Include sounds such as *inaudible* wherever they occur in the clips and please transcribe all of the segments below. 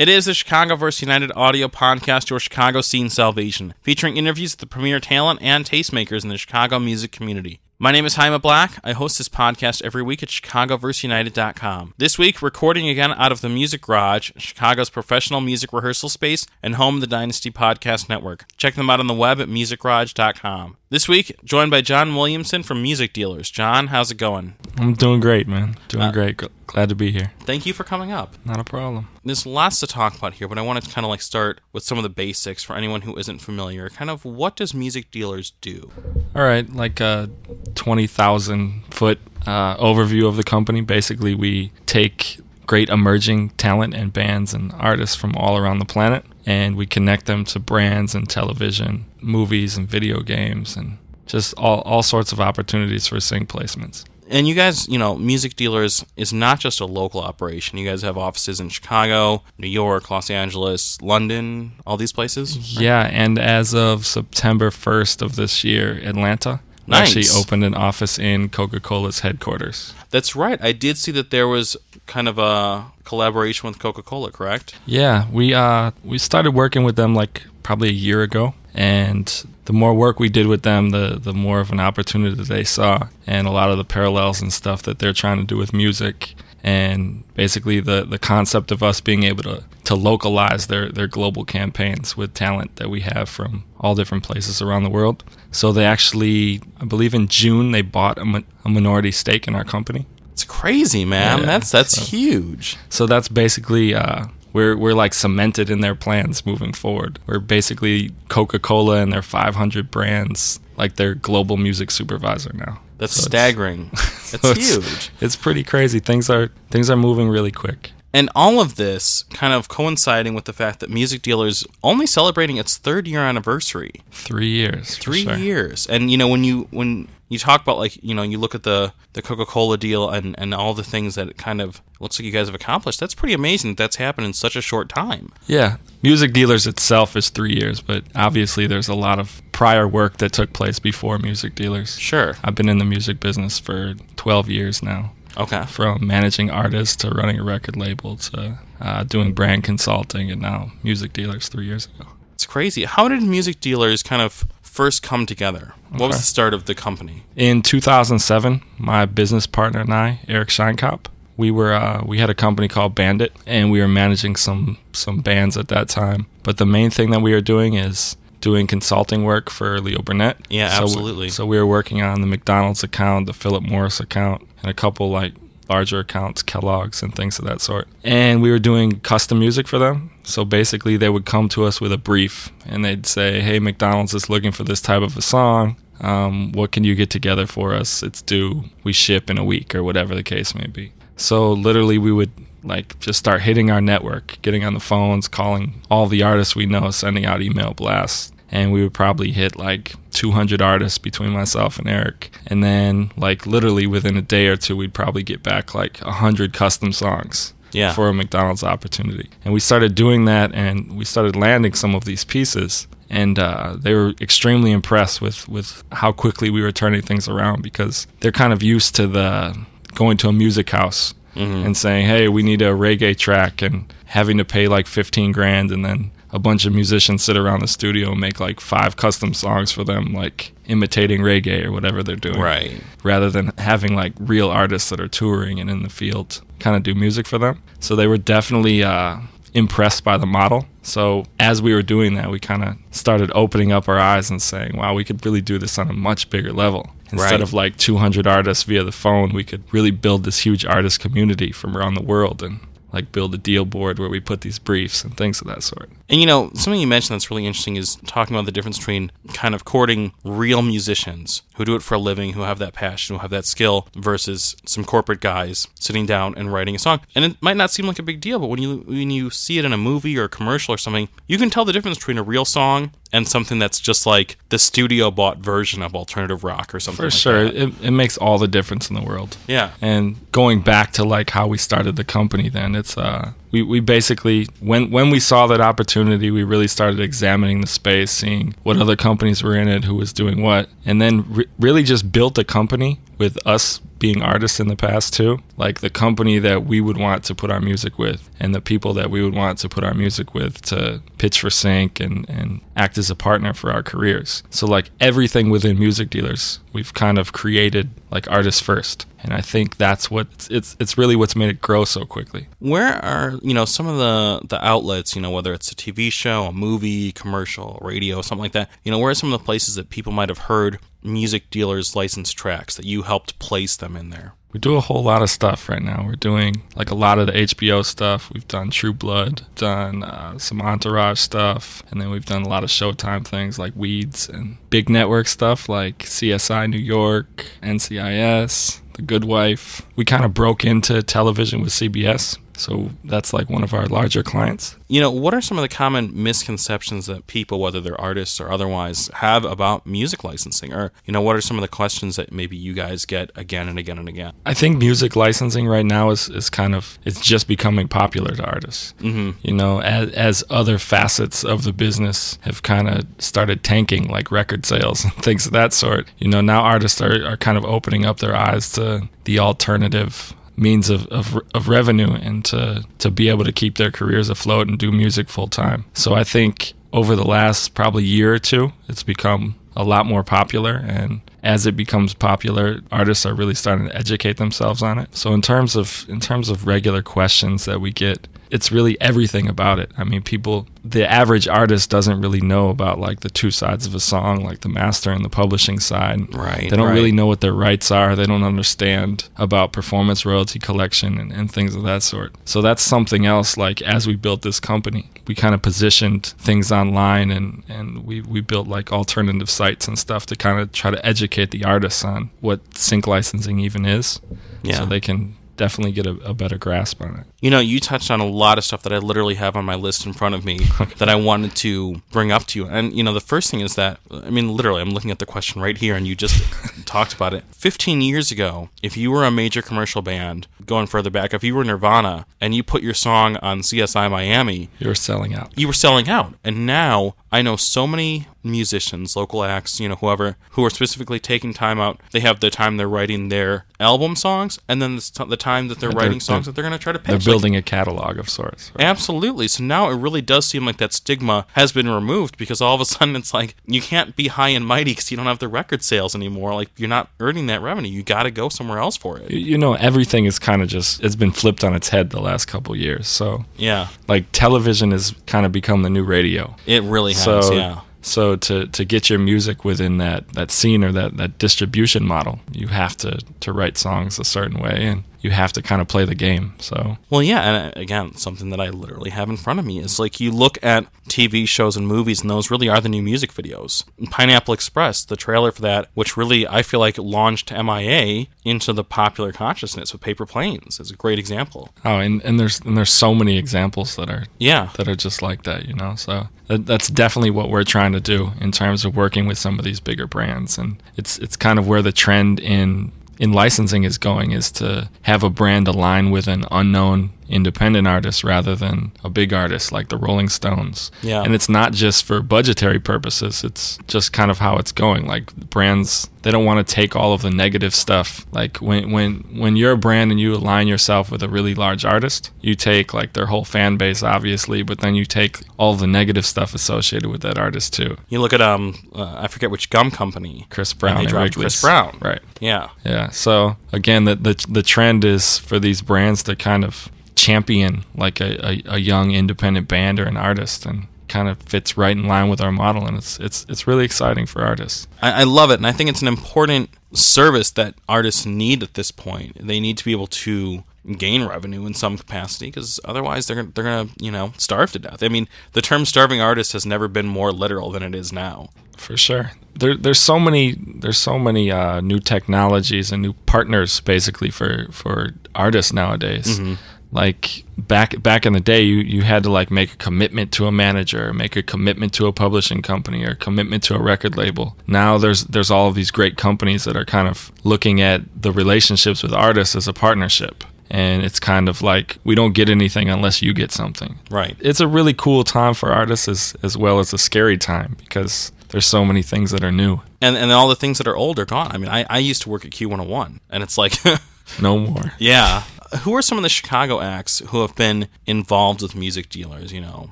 It is the ChicagoVerseUnited audio podcast, your Chicago scene salvation, featuring interviews with the premier talent and tastemakers in the Chicago music community. My name is Jaime Black. I host this podcast every week at ChicagoVerseUnited.com. This week, recording again out of the Music Garage, Chicago's professional music rehearsal space and home of the Dynasty Podcast Network. Check them out on the web at MusicGarage.com. This week, joined by John Williamson from Music Dealers. John, how's it going? I'm doing great, man. Doing Uh, great. Glad to be here. Thank you for coming up. Not a problem. There's lots to talk about here, but I want to kind of like start with some of the basics for anyone who isn't familiar. Kind of what does Music Dealers do? All right, like a 20,000 foot uh, overview of the company. Basically, we take great emerging talent and bands and artists from all around the planet and we connect them to brands and television, movies and video games, and just all, all sorts of opportunities for sync placements. And you guys, you know, Music Dealers is not just a local operation. You guys have offices in Chicago, New York, Los Angeles, London, all these places. Yeah, and as of September 1st of this year, Atlanta Nice. actually opened an office in Coca Cola's headquarters. That's right. I did see that there was kind of a collaboration with Coca-Cola, correct? Yeah, we uh we started working with them like probably a year ago, and the more work we did with them, the the more of an opportunity that they saw, and a lot of the parallels and stuff that they're trying to do with music, and basically the the concept of us being able to to localize their their global campaigns with talent that we have from all different places around the world. So they actually, I believe in June, they bought a, mi- a minority stake in our company. It's crazy, man. Yeah, that's that's so- huge. So that's basically uh, we're we're like cemented in their plans moving forward. We're basically Coca Cola and their 500 brands, like their global music supervisor now. That's So it's- staggering. *laughs* That's so it's- huge. It's pretty crazy. Things are things are moving really quick. And all of this kind of coinciding with the fact that Music Dealers only celebrating its third year anniversary. Three years. Three sure. years. And you know, when you when you talk about like, you know, you look at the the Coca-Cola deal and and all the things that it kind of looks like you guys have accomplished, that's pretty amazing that that's happened in such a short time. Yeah, Music Dealers itself is three years, but obviously there's a lot of prior work that took place before Music Dealers. Sure. I've been in the music business for 12 years now. Okay. from managing artists to running a record label to uh, doing brand consulting and now music dealers three years ago. It's crazy. How did Music Dealers kind of first come together? What was the start of the company? In 2007, my business partner and I, Eric Sheinkop, we were uh, we had a company called Bandit, and we were managing some some bands at that time. But the main thing that we were doing is doing consulting work for Leo Burnett. Yeah, So we- absolutely. So we were working on the McDonald's account, the Philip Morris account, and a couple like larger accounts, Kellogg's and things of that sort. And we were doing custom music for them. So basically, they would come to us with a brief, and they'd say, "Hey, McDonald's is looking for this type of a song. Um, what can you get together for us? It's due. We ship in a week, or whatever the case may be." So literally, we would like just start hitting our network, getting on the phones, calling all the artists we know, sending out email blasts. And we would probably hit like 200 artists between myself and Eric. And then, like, literally within a day or two, we'd probably get back like 100 custom songs Yeah. for a McDonald's opportunity. And we started doing that and we started landing some of these pieces. And uh, they were extremely impressed with, with how quickly we were turning things around because they're kind of used to the going to a music house and saying, hey, we need a reggae track and having to pay like 15 grand and then a bunch of musicians sit around the studio and make like five custom songs for them, like imitating reggae or whatever they're doing Right. rather than having like real artists that are touring and in the field kind of do music for them. So they were definitely uh, impressed by the model. So as we were doing that, we kind of started opening up our eyes and saying, wow, we could really do this on a much bigger level. Instead Right. of like 200 artists via the phone, we could really build this huge artist community from around the world and like build a deal board where we put these briefs and things of that sort. And you know, something you mentioned that's really interesting is talking about the difference between kind of courting real musicians who do it for a living, who have that passion, who have that skill, versus some corporate guys sitting down and writing a song. And it might not seem like a big deal, but when you when you see it in a movie or a commercial or something, you can tell the difference between a real song and something that's just like the studio bought version of alternative rock or something. For like sure, that. it, it makes all the difference in the world. Yeah. And going back to like how we started the company, then it's uh we, we basically when when we saw that opportunity, we really started examining the space, seeing what other companies were in it, who was doing what, and then re- really just built a company with us being artists in the past too. Like the company that we would want to put our music with and the people that we would want to put our music with to pitch for sync and, and act as a partner for our careers. So like everything within music dealers, we've kind of created like artists first. And I think that's what it's it's really what's made it grow so quickly. Where are you know some of the the outlets you know whether it's a TV show, a movie, commercial, radio, something like that. You know where are some of the places that people might have heard music dealers licensed tracks that you helped place them in there? We do a whole lot of stuff right now. We're doing like a lot of the HBO stuff. We've done True Blood, done uh, some Entourage stuff, and then we've done a lot of Showtime things like Weeds and big network stuff like CSI New York, NCIS, Good Wife. We kind of broke into television with CBS so that's like one of our larger clients. You know, what are some of the common misconceptions that people, whether they're artists or otherwise, have about music licensing? Or, you know, what are some of the questions that maybe you guys get again and again and again? I think music licensing right now is, is kind of, it's just becoming popular to artists. Mm-hmm. You know, as, as other facets of the business have kind of started tanking, like record sales *laughs* and things of that sort, you know, now artists are, are kind of opening up their eyes to the alternative means of, of, of revenue and to, to be able to keep their careers afloat and do music full time. So I think over the last probably year or two, it's become a lot more popular and as it becomes popular artists are really starting to educate themselves on it so in terms of in terms of regular questions that we get it's really everything about it. I mean, people, the average artist doesn't really know about like the two sides of a song, like the master and the publishing side. Right. They don't right. really know what their rights are. They don't understand about performance royalty collection and, and things of that sort. So that's something else. Like as we built this company, we kind of positioned things online and, and we, we built like alternative sites and stuff to kind of try to educate the artists on what sync licensing even is. Yeah. So they can definitely get a, a, better grasp on it. You know, you touched on a lot of stuff that I literally have on my list in front of me *laughs* that I wanted to bring up to you. And, you know, the first thing is that, I mean, literally, I'm looking at the question right here, and you just *laughs* talked about it. 15 years ago, if you were a major commercial band, going further back, if you were Nirvana and you put your song on CSI Miami, you were selling out. You were selling out. And now I know so many musicians, local acts, you know, whoever, who are specifically taking time out. They have the time they're writing their album songs, and then the, the time that they're, they're writing songs they're, that they're going to try to pitch. They're building like, a catalog of sorts. Right? Absolutely. So now it really does seem like that stigma has been removed because all of a sudden it's like you can't be high and mighty because you don't have the record sales anymore. Like you're not earning that revenue. You got to go somewhere else for it. You know, everything is kind of just it's been flipped on its head the last couple years. So yeah, like television has kind of become the new radio. It really has. So, yeah so to, to get your music within that, that scene or that, that distribution model, you have to, to write songs a certain way and you have to kind of play the game. So well, yeah, and uh, again, something that I literally have in front of me is like you look at TV shows and movies, and those really are the new music videos. Pineapple Express, the trailer for that, which really I feel like launched MIA into the popular consciousness with Paper Planes, is a great example. Oh, and, and there's and there's so many examples that are yeah that are just like that, you know. So that, that's definitely what we're trying to do in terms of working with some of these bigger brands, and it's it's kind of where the trend in in licensing is going is to have a brand align with an unknown independent artist rather than a big artist like the Rolling Stones. Yeah. And it's not just for budgetary purposes, it's just kind of how it's going. Like brands they don't want to take all of the negative stuff. Like when when when you're a brand and you align yourself with a really large artist, you take like their whole fan base obviously, but then you take all the negative stuff associated with that artist too. You look at um uh, I forget which gum company. Chris Brown. They dropped Chris Brown. Right. Yeah. Yeah. So again the the the trend is for these brands to kind of champion like a, a, a, young independent band or an artist and kind of fits right in line with our model and it's it's it's really exciting for artists I, I love it and i think it's an important service that artists need at this point they need to be able to gain revenue in some capacity because otherwise they're they're gonna you know starve to death. I mean, the term "starving artist" has never been more literal than it is now. For sure, there, there's so many there's so many uh, new technologies and new partners basically for for artists nowadays. Mm-hmm like back back in the day you, you had to like make a commitment to a manager make a commitment to a publishing company or commitment to a record label now there's there's all of these great companies that are kind of looking at the relationships with artists as a partnership and it's kind of like we don't get anything unless you get something. Right. It's a really cool time for artists as as well as a scary time because there's so many things that are new. And and all the things that are old are gone. I mean, I, I used to work at Q101, and it's like, *laughs* No more. yeah. Who are some of the Chicago acts who have been involved with music dealers? You know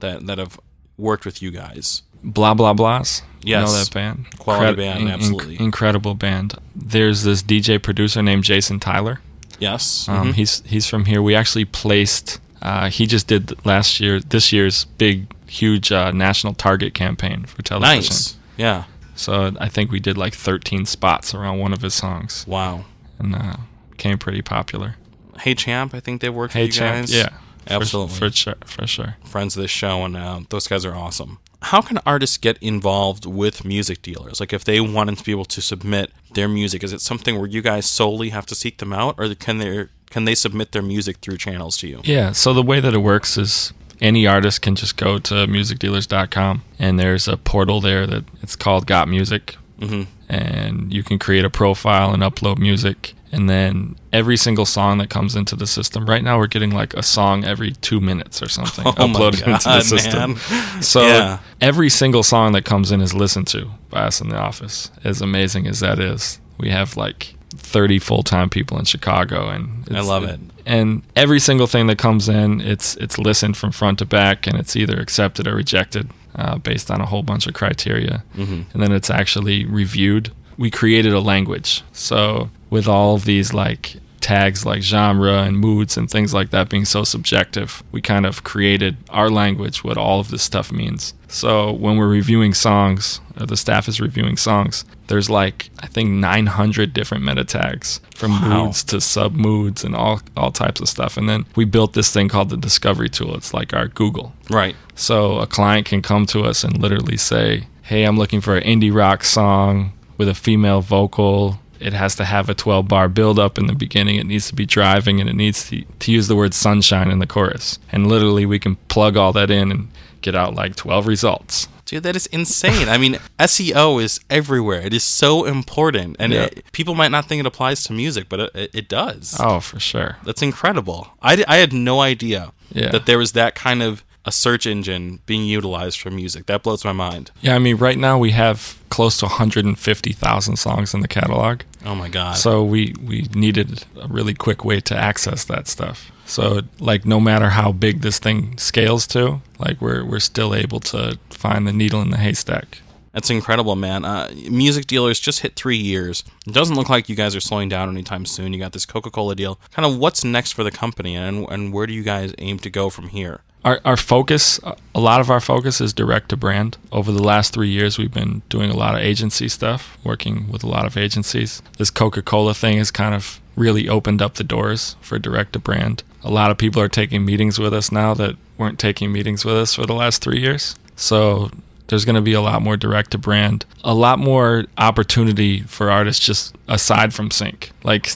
that that have worked with you guys. Blah blah blahs. You Yes. know that band? Quality band, absolutely. incredible band. There's this DJ producer named Jason Tyler. Yes. Um, Mhm. He's he's from here. We actually placed. Uh, he just did last year, this year's big, huge uh, national target campaign for television. nice. Yeah. So I think we did like 13 spots around one of his songs, Wow. and uh, became pretty popular. Hey Champ, I think they've worked Hey, with you champ, guys. yeah, for- Absolutely. for, sure, for sure. friends of this show, and uh, those guys are awesome. How can artists get involved with music dealers? Like, if they wanted to be able to submit their music, is it something where you guys solely have to seek them out, or can they can they submit their music through channels to you? Yeah. So the way that it works is any artist can just go to musicdealers.com, and there's a portal there that it's called Got Music, hmm and you can create a profile and upload music. And then every single song that comes into the system. Right now, we're getting like a song every two minutes or something *laughs* Oh uploaded into the system. man. *laughs* So Yeah. every single song that comes in is listened to by us in the office. As amazing as that is, we have like 30 full-time people in Chicago, and I love it. And every single thing that comes in, it's it's listened from front to back, and it's either accepted or rejected uh, based on a whole bunch of criteria, hmm and then it's actually reviewed. We created a language, so with all these like tags like genre and moods and things like that being so subjective, we kind of created our language, what all of this stuff means. So when we're reviewing songs, or the staff is reviewing songs, there's like I think 900 different meta tags from Wow. moods to sub moods and all all types of stuff. And then we built this thing called the discovery tool. It's like our Google. Right. So a client can come to us and literally say, "Hey, I'm looking for an indie rock song with a female vocal. It has to have a 12 bar build up in the beginning. It needs to be driving and it needs to, to use the word sunshine in the chorus." And literally we can plug all that in and get out like 12 results. Dude, that is insane. I mean, *laughs* SEO is everywhere. It is so important, and it, people might not think it applies to music, but it, it, it does. Oh, for sure. That's incredible. I, I had no idea Yeah. that there was that kind of a search engine being utilized for music. That blows my mind. Yeah, I mean, right now we have close to 150,000 songs in the catalog. Oh my god. So we we needed a really quick way to access that stuff. So like no matter how big this thing scales to, like we're we're still able to find the needle in the haystack. That's incredible, man. Uh, music dealers just hit three years. It doesn't look like you guys are slowing down anytime soon. You got this Coca Cola deal. Kind of what's next for the company, and and where do you guys aim to go from here? Our our focus, a lot of our focus is direct to brand. Over the last 3 years we've been doing a lot of agency stuff, working with a lot of agencies. This Coca-Cola thing has kind of really opened up the doors for direct to brand. A lot of people are taking meetings with us now that weren't taking meetings with us for the last 3 years. So there's going to be a lot more direct to brand, a lot more opportunity for artists just aside from sync. Like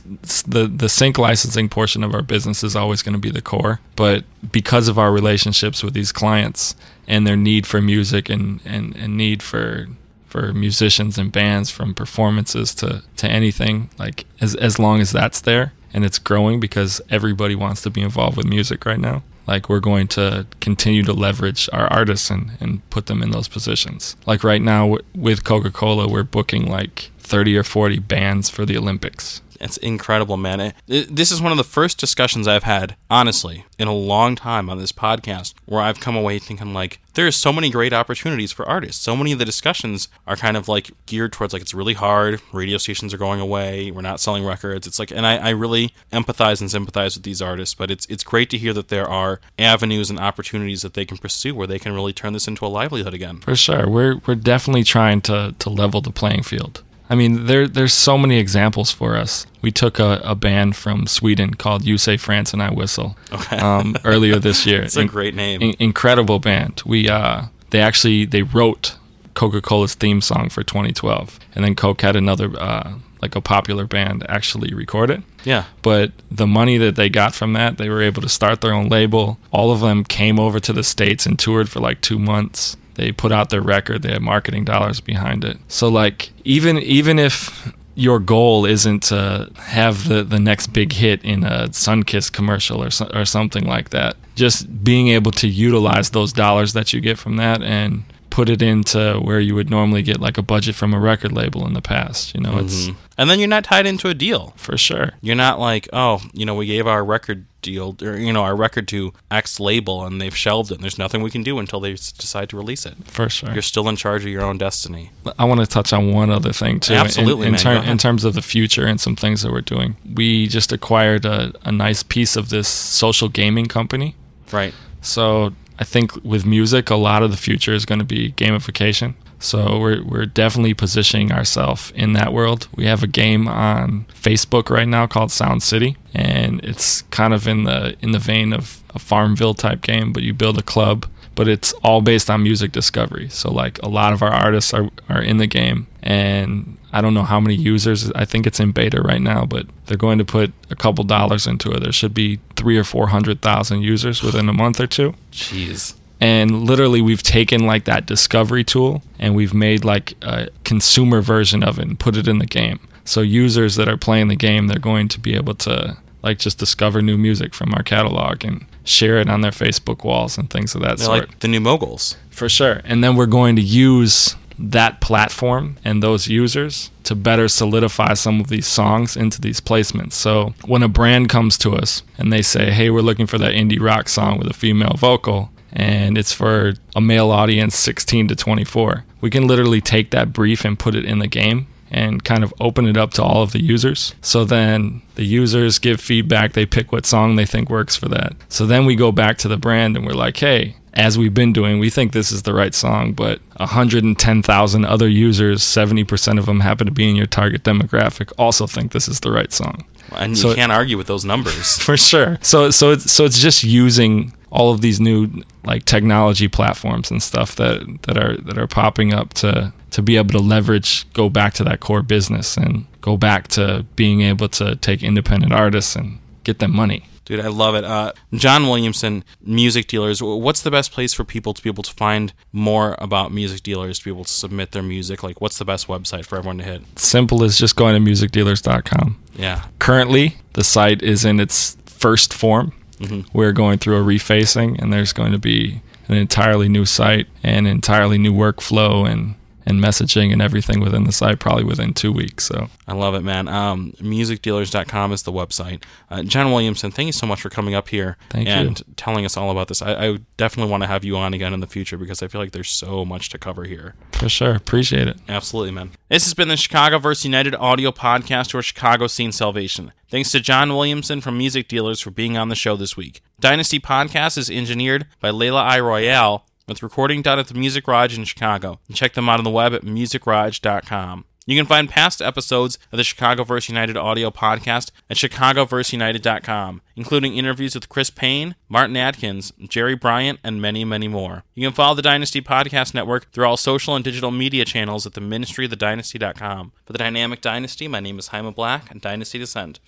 the the sync licensing portion of our business is always going to be the core, but because of our relationships with these clients and their need for music and and, and need for for musicians and bands from performances to to anything like as as long as that's there and it's growing because everybody wants to be involved with music right now like we're going to continue to leverage our artists and, and put them in those positions. Like right now with coca-cola we're booking like 30 or 40 bands for the olympics It's incredible, man. It, it- this is one of the first discussions I've had, honestly, in a long time on this podcast, where I've come away thinking like there are so many great opportunities for artists. So many of the discussions are kind of like geared towards like it's really hard. Radio stations are going away. We're not selling records. It's like, and I, I really empathize and sympathize with these artists. But it's it's great to hear that there are avenues and opportunities that they can pursue where they can really turn this into a livelihood again. For sure. We're we're definitely trying to to level the playing field. I mean, there there's so many examples for us. We took a, a band from Sweden called You Say France and I Whistle Okay, um, earlier this *laughs* year. it's a In- great name. in- incredible band. We uh they actually they wrote Coca-Cola's theme song for 2012, and then Coke had another uh, like a popular band actually record it. yeah, But the money that they got from that, they were able to start their own label. All of them came over to the states and toured for like two months. They put out their record. They have marketing dollars behind it. So like even even if your goal isn't to have the, the next big hit in a Sunkist commercial or, so, or something like that. Just being able to utilize those dollars that you get from that and put it into where you would normally get like a budget from a record label in the past. You know, it's mm-hmm. And then you're not tied into a deal. for sure. You're not like, oh, you know, we gave our record deal or you know our record to X label and they've shelved it. and There's nothing we can do until they decide to release it. For sure. You're still in charge of your own destiny. I want to touch on one other thing too. in- Absolutely, in, man. ter- in terms of the future and some things that we're doing. We just acquired a, a nice piece of this social gaming company. Right. So I think with music, a lot of the future is going to be gamification. So we're we're definitely positioning ourselves in that world. We have a game on Facebook right now called Sound City, and it's kind of in the in the vein of a Farmville type game, but you build a club. But it's all based on music discovery. So like a lot of our artists are, are in the game and I don't know how many users. I think it's in beta right now, but they're going to put a couple dollars into it. There should be three or four hundred thousand users within a month or two. Jeez. And literally, we've taken like that discovery tool and we've made like a consumer version of it and put it in the game. So users that are playing the game, they're going to be able to like just discover new music from our catalog and share it on their Facebook walls and things of that They're sort. like the new moguls. For sure. And then we're going to use that platform and those users to better solidify some of these songs into these placements. So when a brand comes to us and they say, hey, we're looking for that indie rock song with a female vocal, and it's for a male audience 16 to 24, we can literally take that brief and put it in the game and kind of open it up to all of the users. So then the users give feedback, they pick what song they think works for that. So then we go back to the brand and we're like, hey, as we've been doing, we think this is the right song, but 110,000 other users, 70% of them happen to be in your target demographic, also think this is the right song. And So- you can't argue with those numbers. *laughs* For sure. So so it's so it's just using all of these new like technology platforms and stuff that that are that are popping up to to be able to leverage go back to that core business and go back to being able to take independent artists and get them money. Dude, I love it. Uh, John Williamson, Music Dealers. What's the best place for people to be able to find more about music dealers, to be able to submit their music? Like, what's the best website for everyone to hit? Simple as just going to musicdealers.com. Yeah. Currently, the site is in its first form. We're going through a refacing, and there's going to be an entirely new site and entirely new workflow and and messaging and everything within the site probably within two weeks. So I love it, man. Um, musicdealers.com is the website. Uh, John Williamson, thank you so much for coming up here Thank you. and telling us all about this. I, I definitely want to have you on again in the future because I feel like there's so much to cover here. for sure, appreciate it. Absolutely, man. This has been the ChicagoVerseUnited audio podcast or Chicago Scene Salvation. Thanks to John Williamson from Music Dealers for being on the show this week. Dynasty Podcast is engineered by Layla I. Royale with recording done at the Music Garage in Chicago. And check them out on the web at musicgarage.com. You can find past episodes of the ChicagoVerseUnited audio podcast at chicagoverseunited.com, including interviews with Chris Payne, Martin Atkins, Jerry Bryant, and many, many more. You can follow the Dynasty Podcast Network through all social and digital media channels at the ministryofthedynasty.com. For the Dynamic Dynasty, my name is Jaime Black, and Dynasty Descent.